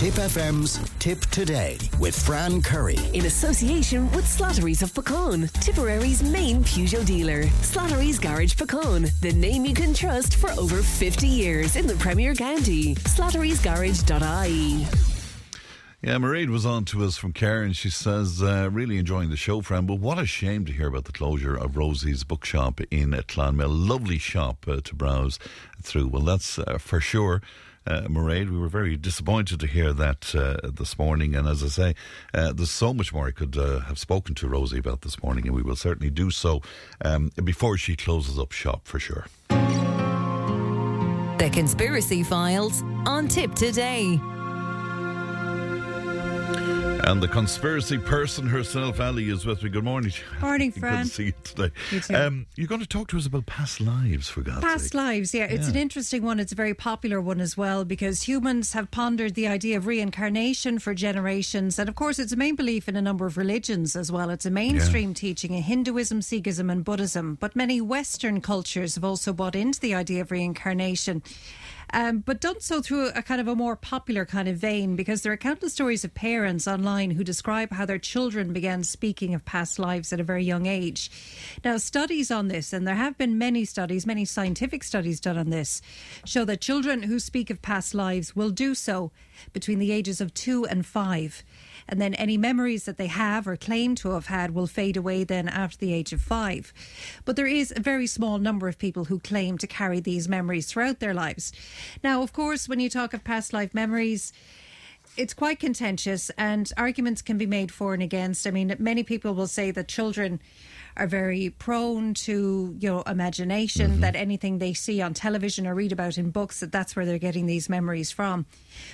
Tipp FM's Tipp Today with Fran Curry. In association with Slattery's of Puckane, Tipperary's main Peugeot dealer. Slattery's Garage Puckane, the name you can trust for over 50 years in the Premier County. Slattery'sGarage.ie. Yeah, Mairead was on to us from Cahir and she says, uh, really enjoying the show, Fran, but what a shame to hear about the closure of Rosie's bookshop in Clonmel. Lovely shop uh, to browse through. Well, that's uh, for sure. Uh, Mairead, we were very disappointed to hear that uh, this morning. And as I say, uh, there's so much more I could uh, have spoken to Rosie about this morning, and we will certainly do so um, before she closes up shop for sure. The Conspiracy Files on Tipp Today. And the conspiracy person herself, Ali, is with me. Good morning. Morning, Good Fran. to see you today. You too. Um, you're going to talk to us about past lives, for God's Past sake. lives, yeah. It's Yeah. an interesting one. It's a very popular one as well because humans have pondered the idea of reincarnation for generations. And of course, it's a main belief in a number of religions as well. It's a mainstream teaching in Hinduism, Sikhism, and Buddhism. But many Western cultures have also bought into the idea of reincarnation. Um, but done so through a kind of a more popular kind of vein because there are countless stories of parents online who describe how their children began speaking of past lives at a very young age. Now, studies on this, and there have been many studies, many scientific studies done on this, show that children who speak of past lives will do so between the ages of two and five. And then any memories that they have or claim to have had will fade away then after the age of five. But there is a very small number of people who claim to carry these memories throughout their lives. Now, of course, when you talk of past life memories, it's quite contentious and arguments can be made for and against. I mean, many people will say that children are very prone to, you know, imagination, that anything they see on television or read about in books, that that's where they're getting these memories from.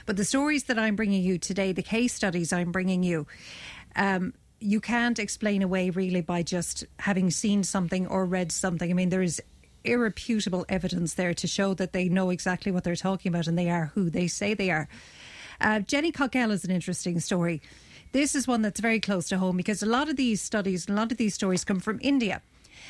But the stories that I'm bringing you today, the case studies I'm bringing you, um, you can't explain away really by just having seen something or read something. I mean, there is irrefutable evidence there to show that they know exactly what they're talking about and they are who they say they are. Uh, Jenny Cockell is an interesting story. This is one that's very close to home because a lot of these studies, a lot of these stories come from India.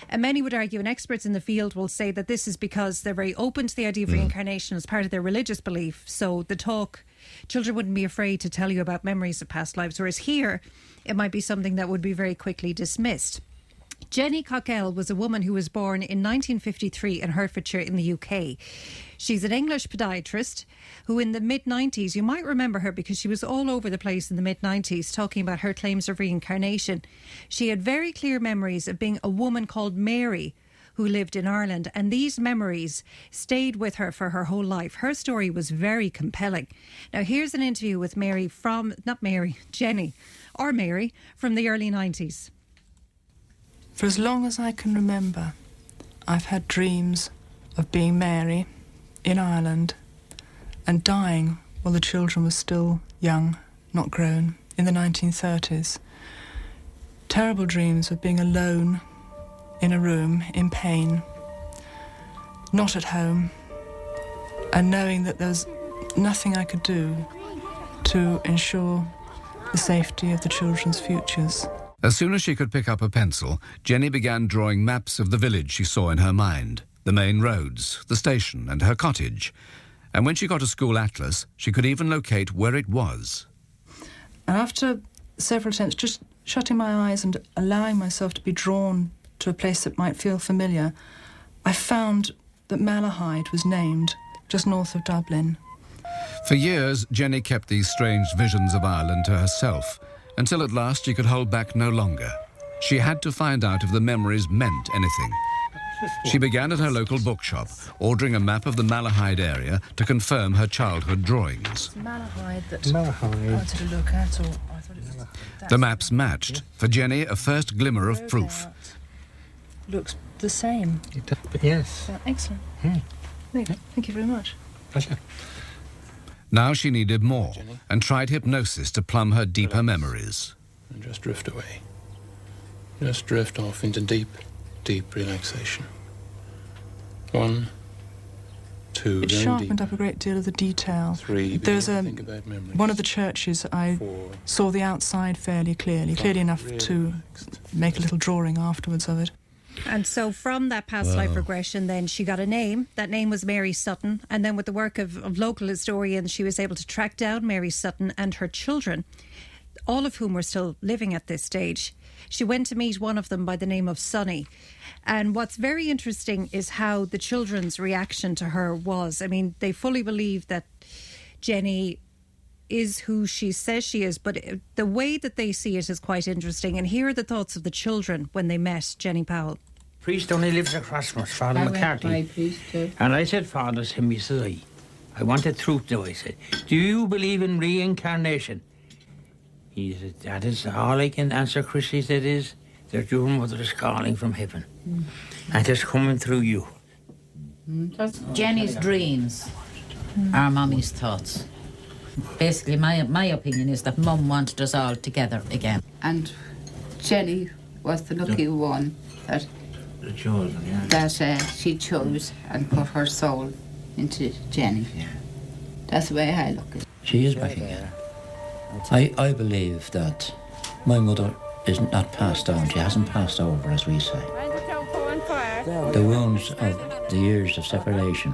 And many would argue, and experts in the field will say that this is because they're very open to the idea of reincarnation as part of their religious belief. So the talk, children wouldn't be afraid to tell you about memories of past lives, whereas here, it might be something that would be very quickly dismissed. Jenny Cockell was a woman who was born in 1953 in Hertfordshire in the UK. She's an English podiatrist who, in the mid 90s, you might remember her because she was all over the place in the mid 90s talking about her claims of reincarnation. She had very clear memories of being a woman called Mary who lived in Ireland, and these memories stayed with her for her whole life. Her story was very compelling. Now, here's an interview with Mary from, not Mary, Jenny, or Mary, from the early 90s. For as long as I can remember, I've had dreams of being Mary in Ireland and dying while the children were still young, not grown, in the 1930s. Terrible dreams of being alone in a room in pain, not at home, and knowing that there was nothing I could do to ensure the safety of the children's futures. As soon as she could pick up a pencil, Jenny began drawing maps of the village she saw in her mind, the main roads, the station, and her cottage. And when she got a school atlas, she could even locate where it was. And after several attempts, just shutting my eyes and allowing myself to be drawn to a place that might feel familiar, I found that Malahide was named just north of Dublin. For years, Jenny kept these strange visions of Ireland to herself, until at last she could hold back no longer. She had to find out if the memories meant anything. She began at her local bookshop, ordering a map of the Malahide area to confirm her childhood drawings. Malahide that I wanted to look at, or I thought it was. The maps matched. For Jenny, a first glimmer of proof. Looks the same. Yes, Yeah, excellent. Thank thank you very much. pleasure. Now she needed more and tried hypnosis to plumb her deeper memories. And just drift away. Just drift off into deep, deep relaxation. One, two, It very sharpened deep. up a great deal of the detail. Three, There's begin a think about memories. one of the churches I Four, saw the outside fairly clearly, clearly enough really to relaxed. make a little drawing afterwards of it. And so from that past life regression, then she got a name. That name was Mary Sutton. And then with the work of, of local historians, she was able to track down Mary Sutton and her children, all of whom were still living at this stage. She went to meet one of them by the name of Sonny. And what's very interesting is how the children's reaction to her was. I mean, they fully believe that Jenny is who she says she is, but the way that they see it is quite interesting. And here are the thoughts of the children when they met Jenny Powell. Priest only lives across from us, Father I went McCarthy. priest. And I said, Father, to him, he said, I. I wanted truth, though. I said, Do you believe in reincarnation? He said, That is all I can answer, Chris. He said, is that your mother is calling from heaven. Mm. And it's coming through you. Mm, Jenny's dreams mm. are Mummy's thoughts. Basically, my my opinion is that Mum wanted us all together again. And Jenny was the lucky one that The chosen, yeah. that uh, she chose and put her soul into Jenny. That's the way I look at it. She is back again. I, I believe that my mother is not passed on. She hasn't passed over, as we say. The wounds of the years of separation,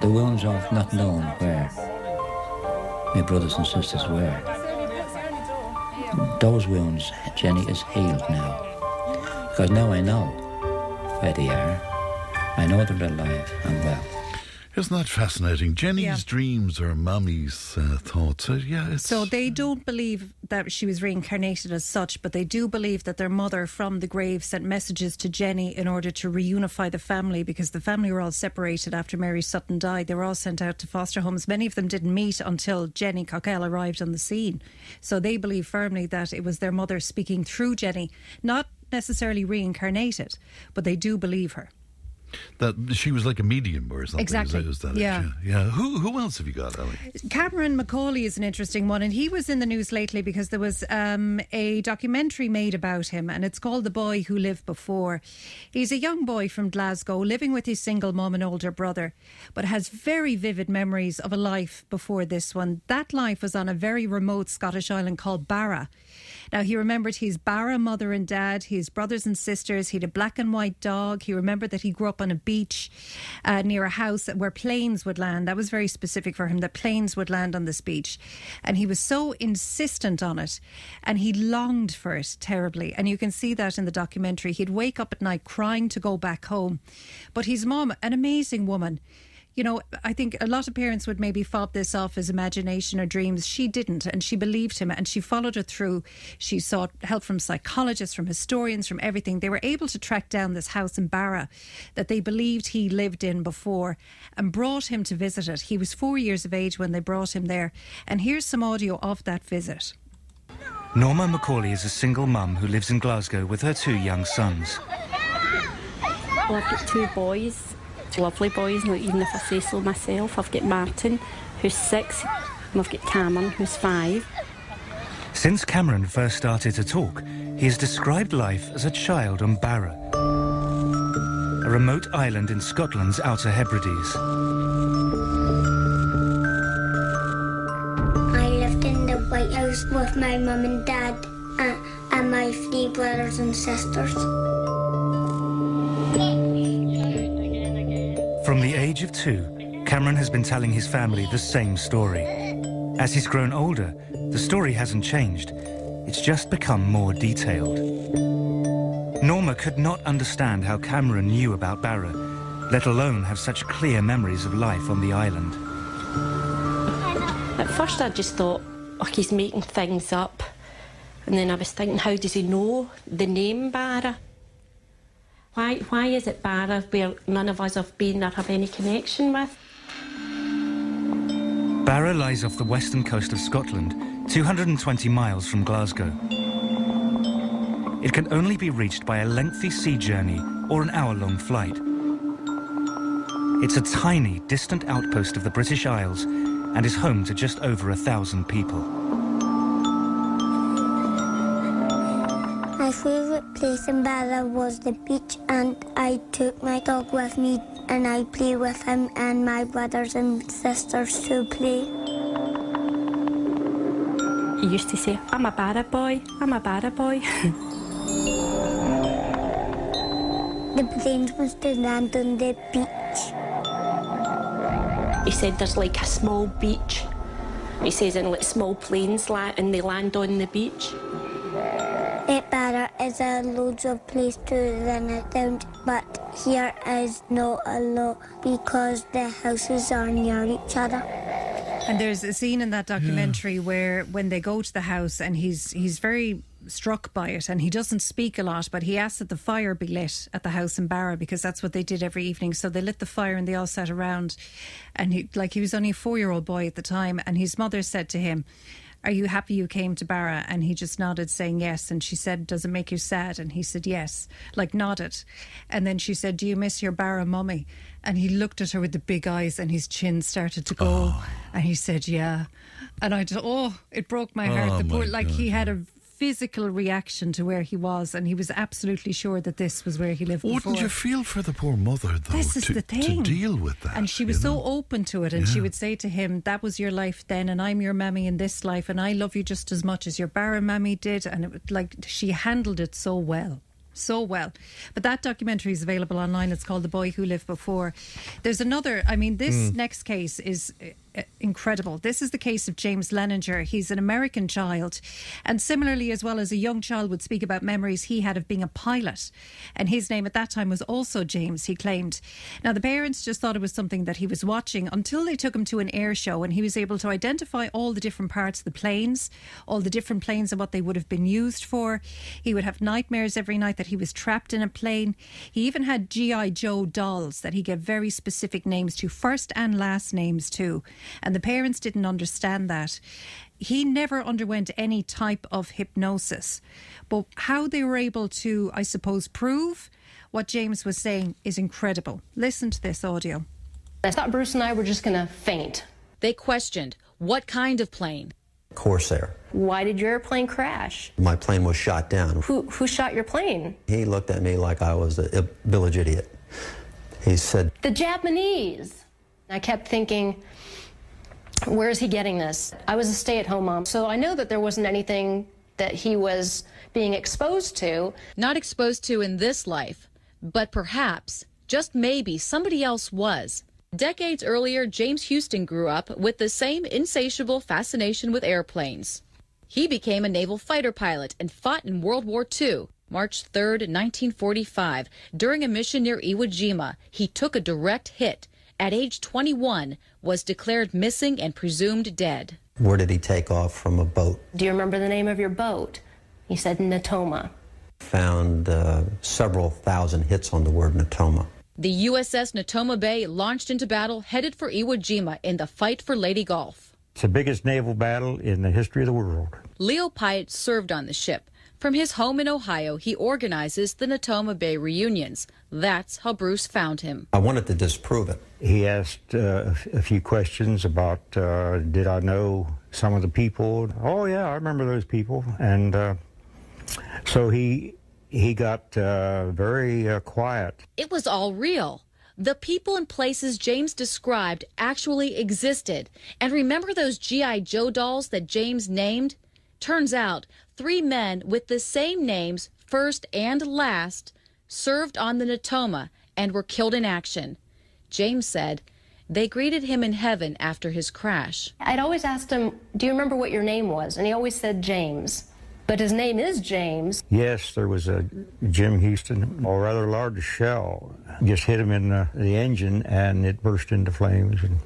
the wounds of not knowing where my brothers and sisters were. Those wounds, Jenny, is healed now. Because now I know where they are. I know they're alive and well. Isn't that fascinating? Jenny's Yeah. dreams are mommy's uh, thoughts. Uh, yeah, it's So they don't believe that she was reincarnated as such, but they do believe that their mother from the grave sent messages to Jenny in order to reunify the family because the family were all separated after Mary Sutton died. They were all sent out to foster homes. Many of them didn't meet until Jenny Cockell arrived on the scene. So they believe firmly that it was their mother speaking through Jenny, not necessarily reincarnated, but they do believe her. That she was like a medium or something. Exactly. Is that, is that Yeah. Yeah. yeah. Who who else have you got, Ali? Cameron Macaulay is an interesting one, and he was in the news lately because there was um, a documentary made about him, and it's called The Boy Who Lived Before. He's a young boy from Glasgow living with his single mum and older brother, but has very vivid memories of a life before this one. That life was on a very remote Scottish island called Barra. Now, he remembered his Barra mother and dad, his brothers and sisters. He had a black and white dog. He remembered that he grew up on a beach uh, near a house where planes would land. That was very specific for him, that planes would land on this beach. And he was so insistent on it. And he longed for it terribly. And you can see that in the documentary. He'd wake up at night crying to go back home. But his mom, an amazing woman, you know, I think a lot of parents would maybe fob this off as imagination or dreams. She didn't, and she believed him and she followed it through. She sought help from psychologists, from historians, from everything. They were able to track down this house in Barra that they believed he lived in before and brought him to visit it. He was four years of age when they brought him there. And here's some audio of that visit. Norma Macaulay is a single mum who lives in Glasgow with her two young sons. Well, I've got two boys, lovely boys, not even if I say so myself. I've got Martin, who's six, and I've got Cameron, who's five. Since Cameron first started to talk, he has described life as a child on Barra, a remote island in Scotland's Outer Hebrides. I lived in the White House with my mum and dad and, and my three brothers and sisters. From the age of two, Cameron has been telling his family the same story. As he's grown older, the story hasn't changed. It's just become more detailed. Norma could not understand how Cameron knew about Barra, let alone have such clear memories of life on the island. At first, I just thought, oh, he's making things up. And then I was thinking, how does he know the name Barra? Why, why is it Barra where none of us have been or have any connection with? Barra lies off the western coast of Scotland, 220 miles from Glasgow. It can only be reached by a lengthy sea journey or an hour-long flight. It's a tiny, distant outpost of the British Isles and is home to just over a thousand people. My favourite in Barra was the beach, and I took my dog with me and I play with him and my brothers and sisters to play. He used to say, I'm a Barra boy, I'm a Barra boy. the planes was to land on the beach. He said there's like a small beach. He says in like small planes la- and they land on the beach. At Barra is a loads of place to run around, but here is not a lot because the houses are near each other. And there's a scene in that documentary where when they go to the house and he's he's very struck by it and he doesn't speak a lot but he asks that the fire be lit at the house in Barra because that's what they did every evening. So they lit the fire and they all sat around. And he like he was only a 4-year-old boy at the time and his mother said to him are you happy you came to Barra? And he just nodded, saying yes. And she said, Does it make you sad? And he said, Yes, like nodded. And then she said, Do you miss your Barra mummy? And he looked at her with the big eyes and his chin started to go. Oh. And he said, Yeah. And I just, oh, it broke my heart. Oh, the poor, like God, he had a physical reaction to where he was and he was absolutely sure that this was where he lived. Wouldn't you feel for the poor mother, though, This is to, the to deal with that? And she was so open to it, and she would say to him, "That was your life then, and I'm your mammy in this life, and I love you just as much as your Barra mammy did." And it, was like she handled it so well, so well. But that documentary is available online. It's called "The Boy Who Lived Before." There's another. I mean, this Mm. next case is. Incredible. This is the case of James Leininger. He's an American child, and similarly, as well as a young child, would speak about memories he had of being a pilot. And his name at that time was also James, he claimed. Now, the parents just thought it was something that he was watching until they took him to an air show and he was able to identify all the different parts of the planes, all the different planes and what they would have been used for. He would have nightmares every night that he was trapped in a plane. He even had G.I. Joe dolls that he gave very specific names to, first and last names too. And the parents didn't understand that. He never underwent any type of hypnosis. But how they were able to, I suppose, prove what James was saying is incredible. Listen to this audio. I thought Bruce and I were just going to faint. They questioned what kind of plane. Corsair. Why did your airplane crash? My plane was shot down. Who who shot your plane? He looked at me like I was a, a village idiot. He said, The Japanese. I kept thinking, where is he getting this? I was a stay-at-home mom, so I know that there wasn't anything that he was being exposed to. Not exposed to in this life, but perhaps, just maybe, somebody else was. Decades earlier, James Huston grew up with the same insatiable fascination with airplanes. He became a naval fighter pilot and fought in World War II. March 3, 1945, during a mission near Iwo Jima, he took a direct hit. At age 21, was declared missing and presumed dead. Where did he take off from a boat? Do you remember the name of your boat? He said Natoma. Found uh, several thousand hits on the word Natoma. The USS Natoma Bay launched into battle headed for Iwo Jima in the fight for Leyte Gulf. It's the biggest naval battle in the history of the world. Leo Pyatt served on the ship. From his home in Ohio, he organizes the Natoma Bay reunions. That's how Bruce found him. I wanted to disprove it. He asked uh, a f- a few questions about uh, did I know some of the people? Oh, yeah, I remember those people. And uh, so he, he got uh, very uh, quiet. It was all real. The people and places James described actually existed. And remember those G.I. Joe dolls that James named? Turns out, three men with the same names, first and last, served on the Natoma and were killed in action. James said they greeted him in heaven after his crash. I'd always asked him, Do you remember what your name was? And he always said James. But his name is James. Yes, there was a Jim Huston, a rather large shell, just hit him in the, the engine and it burst into flames and,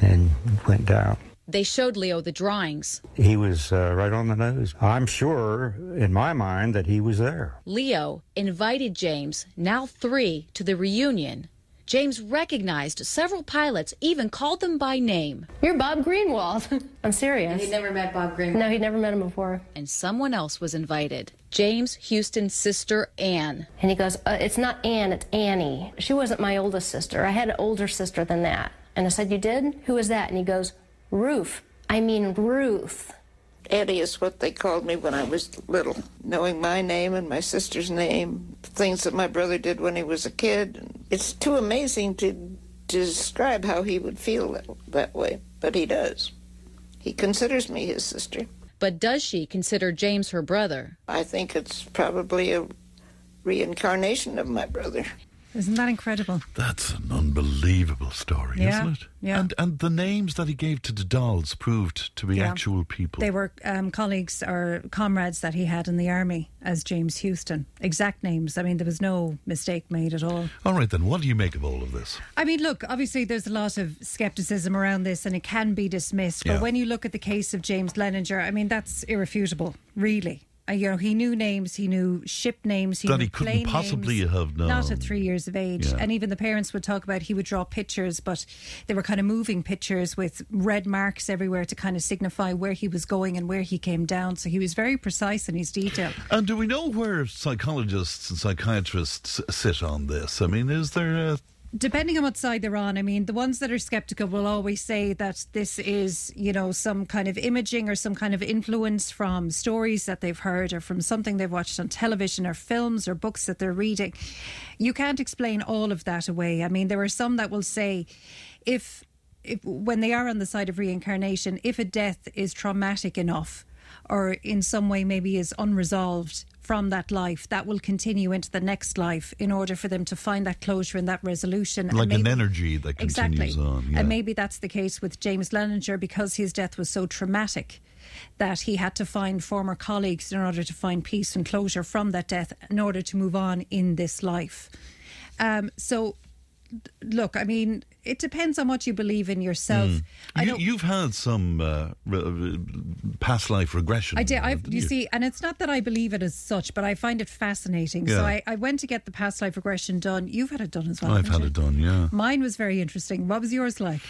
and went down. They showed Leo the drawings. He was uh, right on the nose. I'm sure, in my mind, that he was there. Leo invited James, now three, to the reunion. James recognized several pilots, even called them by name. You're Bob Greenwald. I'm serious. And he'd never met Bob Greenwald? No, he'd never met him before. And someone else was invited James Huston's sister, Anne. And he goes, uh, It's not Anne, it's Annie. She wasn't my oldest sister. I had an older sister than that. And I said, You did? Who is that? And he goes, Ruth. I mean, Ruth. Eddie is what they called me when I was little. Knowing my name and my sister's name, things that my brother did when he was a kid. It's too amazing to describe how he would feel that, that way, but he does. He considers me his sister. But does she consider James her brother? I think it's probably a reincarnation of my brother. Isn't that incredible? That's an unbelievable story, Yeah, isn't it? yeah. And and the names that he gave to the dolls proved to be Yeah. actual people. They were um, colleagues or comrades that he had in the army as James Huston. Exact names. I mean, there was no mistake made at all. All right, then, what do you make of all of this? I mean, look, obviously there's a lot of skepticism around this and it can be dismissed. But Yeah. when you look at the case of James Leininger, I mean, that's irrefutable, really. Uh, you know, he knew names, he knew ship names, he That knew he couldn't plane possibly names, have known. Not at three years of age. Yeah. And even the parents would talk about he would draw pictures, but they were kind of moving pictures with red marks everywhere to kind of signify where he was going and where he came down. So he was very precise in his detail. And do we know where psychologists and psychiatrists sit on this? I mean, is there a depending on what side they're on, I mean, the ones that are skeptical will always say that this is, you know, some kind of imaging or some kind of influence from stories that they've heard or from something they've watched on television or films or books that they're reading. You can't explain all of that away. I mean, there are some that will say if, if when they are on the side of reincarnation, if a death is traumatic enough or in some way maybe is unresolved from that life, that will continue into the next life in order for them to find that closure and that resolution. Like an energy that continues exactly. on? Yeah. And maybe that's the case with James Leininger because his death was so traumatic that he had to find former colleagues in order to find peace and closure from that death in order to move on in this life. Um, so, look, I mean, it depends on what you believe in yourself. Mm. I you, you've had some uh, re- past life regression. I did. I've, didn't you see, and it's not that I believe it as such, but I find it fascinating. So I, I went to get the past life regression done. You've had it done as well. I've had you? it done, yeah. Mine was very interesting. What was yours like?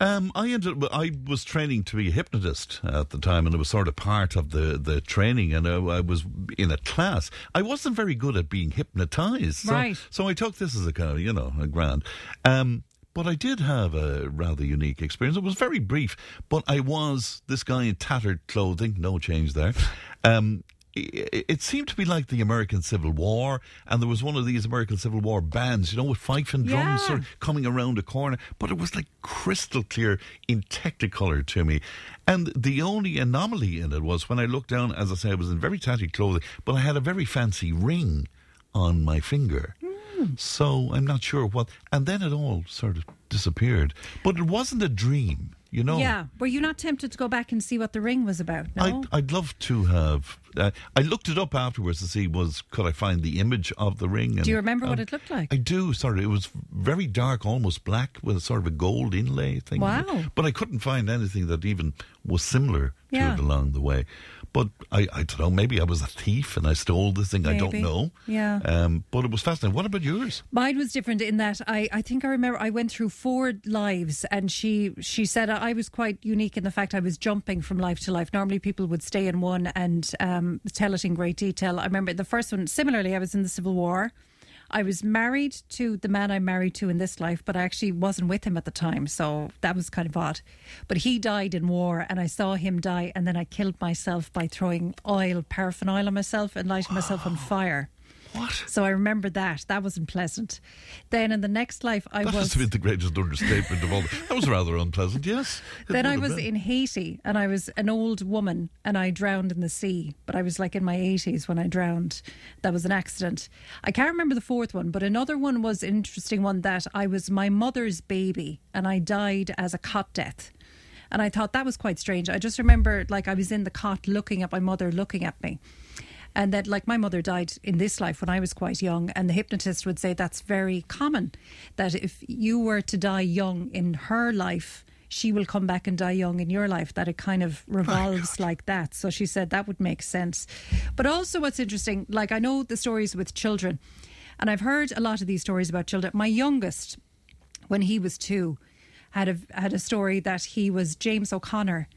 Um, I ended. I was training to be a hypnotist at the time, and it was sort of part of the, the training. And I, I was in a class. I wasn't very good at being hypnotized, so, Right. So I took this as a kind of you know a grand. Um, but I did have a rather unique experience. It was very brief, but I was this guy in tattered clothing, no change there. Um, it, it seemed to be like the American Civil War, and there was one of these American Civil War bands, you know, with fife and drums Yeah. sort of coming around a corner, but it was like crystal clear in technicolor to me. And the only anomaly in it was when I looked down, as I say, I was in very tatty clothing, but I had a very fancy ring on my finger. Hmm. So I'm not sure what. And then it all sort of disappeared. But it wasn't a dream, you know. Yeah. Were you not tempted to go back and see what the ring was about? No. I'd, I'd love to have. Uh, I looked it up afterwards to see was could I find the image of the ring. Do you and, remember what um, it looked like? I do. Sorry, it was very dark, almost black, with a sort of a gold inlay thing. Wow. But I couldn't find anything that even was similar to Yeah. it along the way. But I, I don't know. Maybe I was a thief and I stole this thing. I don't know. Yeah. Um, but it was fascinating. What about yours? Mine was different in that I, I think I remember I went through four lives and she she said I was quite unique in the fact I was jumping from life to life. Normally people would stay in one and um, Um, tell it in great detail. I remember the first one, similarly, I was in the Civil War. I was married to the man I'm married to in this life, but I actually wasn't with him at the time, so that was kind of odd. But he died in war, and I saw him die, and then I killed myself by throwing oil, paraffin oil on myself, and lighting myself on fire. What? So I remember that. That wasn't pleasant. Then in the next life, I That was. has to be the greatest understatement of all. That was rather unpleasant, yes. It Then I was been. in Haiti and I was an old woman and I drowned in the sea. But I was like in my 80s when I drowned. That was an accident. I can't remember the fourth one, but another one was an interesting one that I was my mother's baby and I died as a cot death. And I thought that was quite strange. I just remember like I was in the cot looking at my mother looking at me. And that, like, my mother died in this life when I was quite young, and the hypnotist would say that's very common. That if you were to die young in her life, she will come back and die young in your life. That it kind of oh revolves like that. So she said that would make sense. But also, what's interesting, like, I know the stories with children, and I've heard a lot of these stories about children. My youngest, when he was two, had a had a story that he was James O'Connor.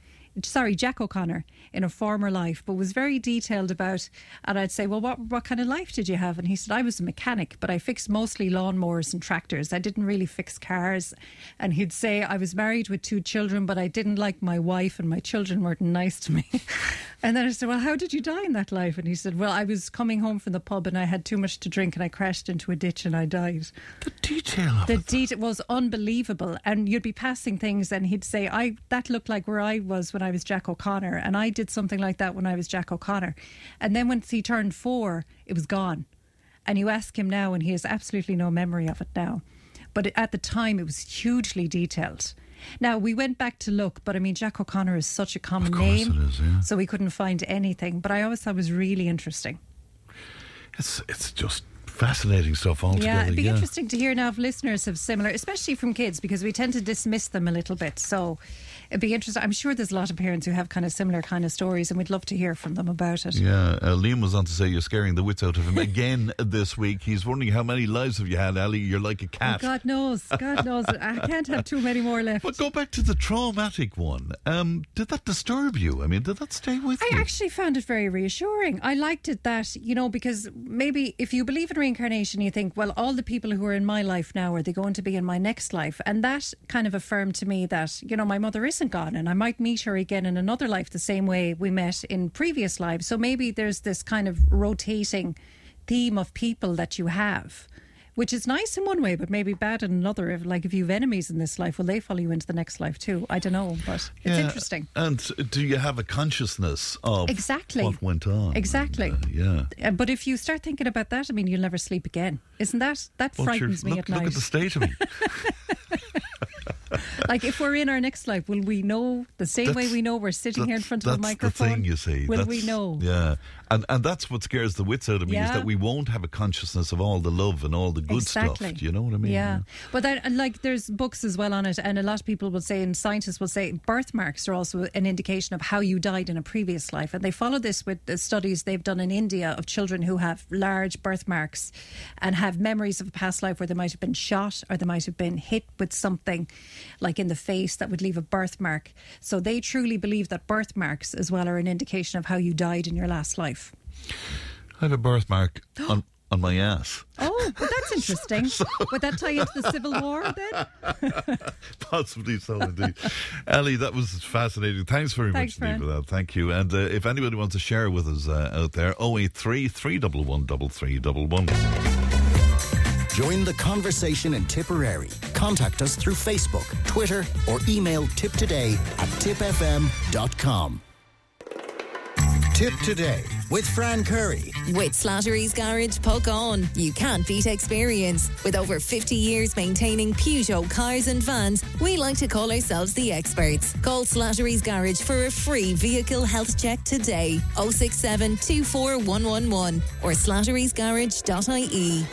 Sorry, Jack O'Connor in a former life, but was very detailed about. And I'd say, "Well, what what kind of life did you have?" And he said, "I was a mechanic, but I fixed mostly lawnmowers and tractors. I didn't really fix cars." And he'd say, "I was married with two children, but I didn't like my wife, and my children weren't nice to me." and then I said, "Well, how did you die in that life?" And he said, "Well, I was coming home from the pub, and I had too much to drink, and I crashed into a ditch, and I died." The detail. The detail was unbelievable, and you'd be passing things, and he'd say, "I that looked like where I was when I was Jack O'Connor, and I did something like that when I was Jack O'Connor." And then once he turned four, it was gone, And you ask him now, and he has absolutely no memory of it now. But at the time, it was hugely detailed. Now, we went back to look, but I mean, Jack O'Connor is such a common name. it is, yeah. So we couldn't find anything. But I always thought it was really interesting. It's it's just fascinating stuff altogether. Yeah, it'd be yeah. interesting to hear now if listeners have similar, especially from kids, because we tend to dismiss them a little bit. So it'd be interesting. I'm sure there's a lot of parents who have kind of similar kind of stories, and we'd love to hear from them about it. Yeah, uh, Liam was on to say you're scaring the wits out of him again this week. He's wondering how many lives have you had, Ali? You're like a Oh, cat. God knows, God knows. I can't have too many more left. But go back to the traumatic one. Um, did that disturb you? I mean, did that stay with I you? I actually found it very reassuring. I liked it that, you know, because maybe if you believe in reincarnation, you think, well, all the people who are in my life now, are they going to be in my next life? And that kind of affirmed to me that, you know, my mother isn't gone and I might meet her again in another life the same way we met in previous lives. So maybe there's this kind of rotating theme of people that you have. Which is nice in one way, but maybe bad in another. If, like if you have enemies in this life, will they follow you into the next life too? I don't know, but it's Yeah, interesting. And do you have a consciousness of Exactly. what went on? Exactly. And, uh, yeah. Uh, but if you start thinking about that, I mean, you'll never sleep again. Isn't that that Well, frightens me look, at look at the state of me. like if we're in our next life, will we know the same way we know we're sitting here in front of a that's microphone? the thing, you see. Will That's- we know? Yeah, and and that's what scares the wits out of me is that we won't have a consciousness of all the love and all the good exactly. stuff. Do you know what I mean? Yeah, but that, and like there's books as well on it, and a lot of people will say, and scientists will say, birthmarks are also an indication of how you died in a previous life, and they follow this with the studies they've done in India of children who have large birthmarks and have memories of a past life where they might have been shot or they might have been hit with something, like in the face, that would leave a birthmark. So they truly believe that birthmarks as well are an indication of how you died in your last life. I have a birthmark on on my ass. Oh, but that's interesting. Would that tie into the Civil War then? Possibly so, indeed. Ali, that was fascinating. Thanks very Thanks, much indeed for that. Thank you. And uh, if anybody wants to share with us uh, out there, 083 311 3311. Join the conversation in Tipperary. Contact us through Facebook, Twitter, or email tiptoday at tippfm.com. Tipp Today with Fran Curry. With Slattery's Garage, Puckane. You can't beat experience. With over 50 years maintaining Peugeot cars and vans, we like to call ourselves the experts. Call Slattery's Garage for a free vehicle health check today. 067 24111 or slatterysgarage.ie.